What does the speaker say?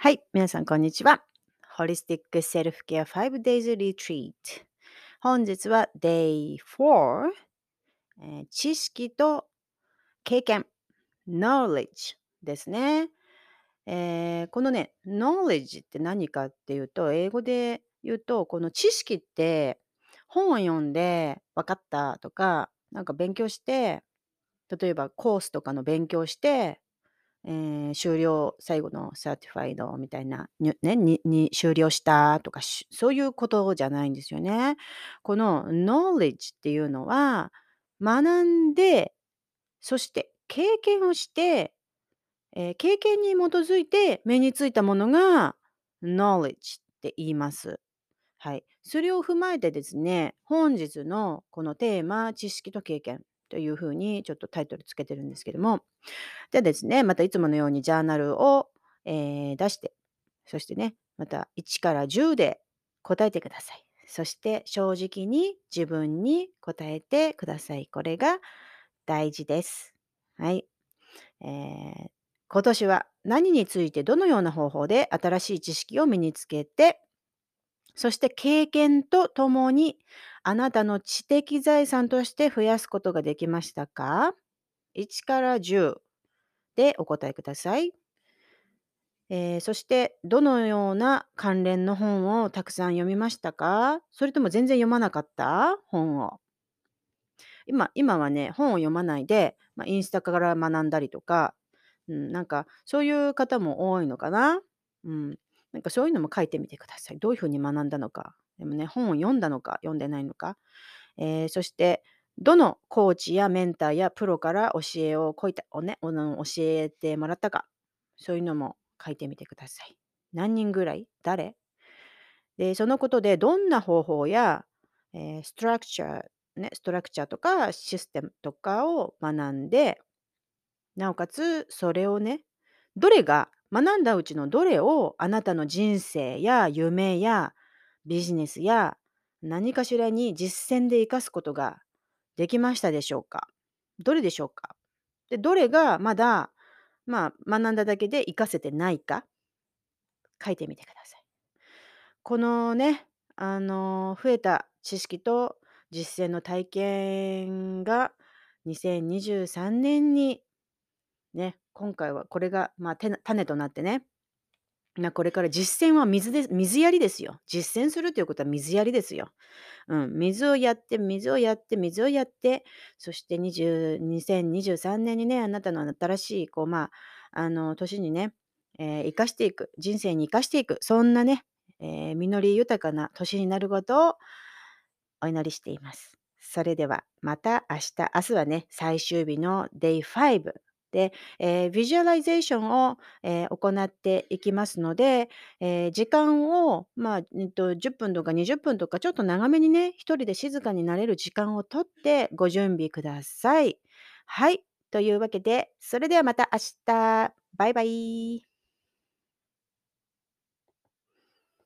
はい、皆さんこんにちは。ホリスティックセルフケア5 days retreat。本日は Day 4、えー知識と経験、knowledge ですね。えーこのね、knowledge って何かっていうと、英語で言うと、この知識って本を読んで分かったとか、なんか勉強して、例えばコースとかの勉強して、えー終了、最後の certified みたいな、にね、にに終了したとか、そういうことじゃないんですよね。この knowledge っていうのは、学んで、そして経験をして、えー経験に基づいて身についたものが knowledge って言います。はい。それを踏まえてですね、本日のこのテーマ、知識と経験というふうにちょっとタイトルつけてるんですけども、じゃあですね、またいつものようにジャーナルを、えー出して、そしてね、また1から10で答えてください。そして正直に自分に答えてください。これが大事です。はい。えー今年は何についてどのような方法で新しい知識を身につけて、そして経験とともにあなたの知的財産として増やすことができましたか ?1 から10でお答えください。えーそしてどのような関連の本をたくさん読みましたか？それとも全然読まなかった？本を。今今はね、本を読まないで、まあ、インスタから学んだりとか、うん、なんかそういう方も多いのかな？うん、なんかそういうのも書いてみてください。どういうふうに学んだのか。でもね、本を読んだのか、読んでないのか。えーそして、どのコーチやメンターやプロから教えをこいたお、ね、お教えてもらったか。そういうのも書いてみてください。何人ぐらい？誰？で、そのことでどんな方法や、えーストラクチャー、ね、ストラクチャーとかシステムとかを学んで、なおかつそれをね、どれが、学んだうちのどれをあなたの人生や夢やビジネスや何かしらに実践で生かすことができましたでしょうか？どれでしょうか？で、どれがまだ、まあ、学んだだけで活かせてないか？書いてみてください。このね、あの増えた知識と実践の体験が2023年にね、今回はこれが、まあ、種となってね、まあ、これから実践は水で水やりですよ。実践するということは水やりですよ。うん、水をやって、水をやって、水をやって、そして20 2023年にね、あなたの新しい、こう、まあ、あの、年にね、えー生かしていく、人生に生かしていく、そんなね、えー実り豊かな年になることをお祈りしています。それではまた明日、明日はね、最終日の Day5、えービジュアライゼーションを、えー行っていきますので、えー時間を、まあえっと、10分とか20分とかちょっと長めにね、一人で静かになれる時間をとってご準備ください。はい。というわけで、それではまた明日。バイバイ。